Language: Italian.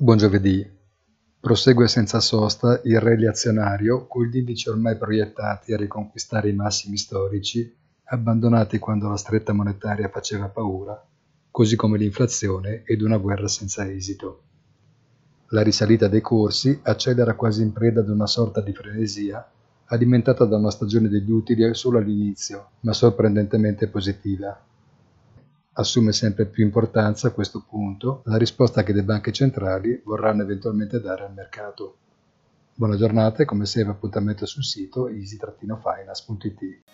Buon. Prosegue senza sosta il rally azionario con gli indici ormai proiettati a riconquistare i massimi storici abbandonati quando la stretta monetaria faceva paura, così come l'inflazione ed una guerra senza esito. La risalita dei corsi accelera quasi in preda ad una sorta di frenesia alimentata da una stagione degli utili solo all'inizio, ma sorprendentemente positiva. Assume sempre più importanza a questo punto la risposta che le banche centrali vorranno eventualmente dare al mercato. Buona giornata e come sempre appuntamento sul sito easy-finance.it.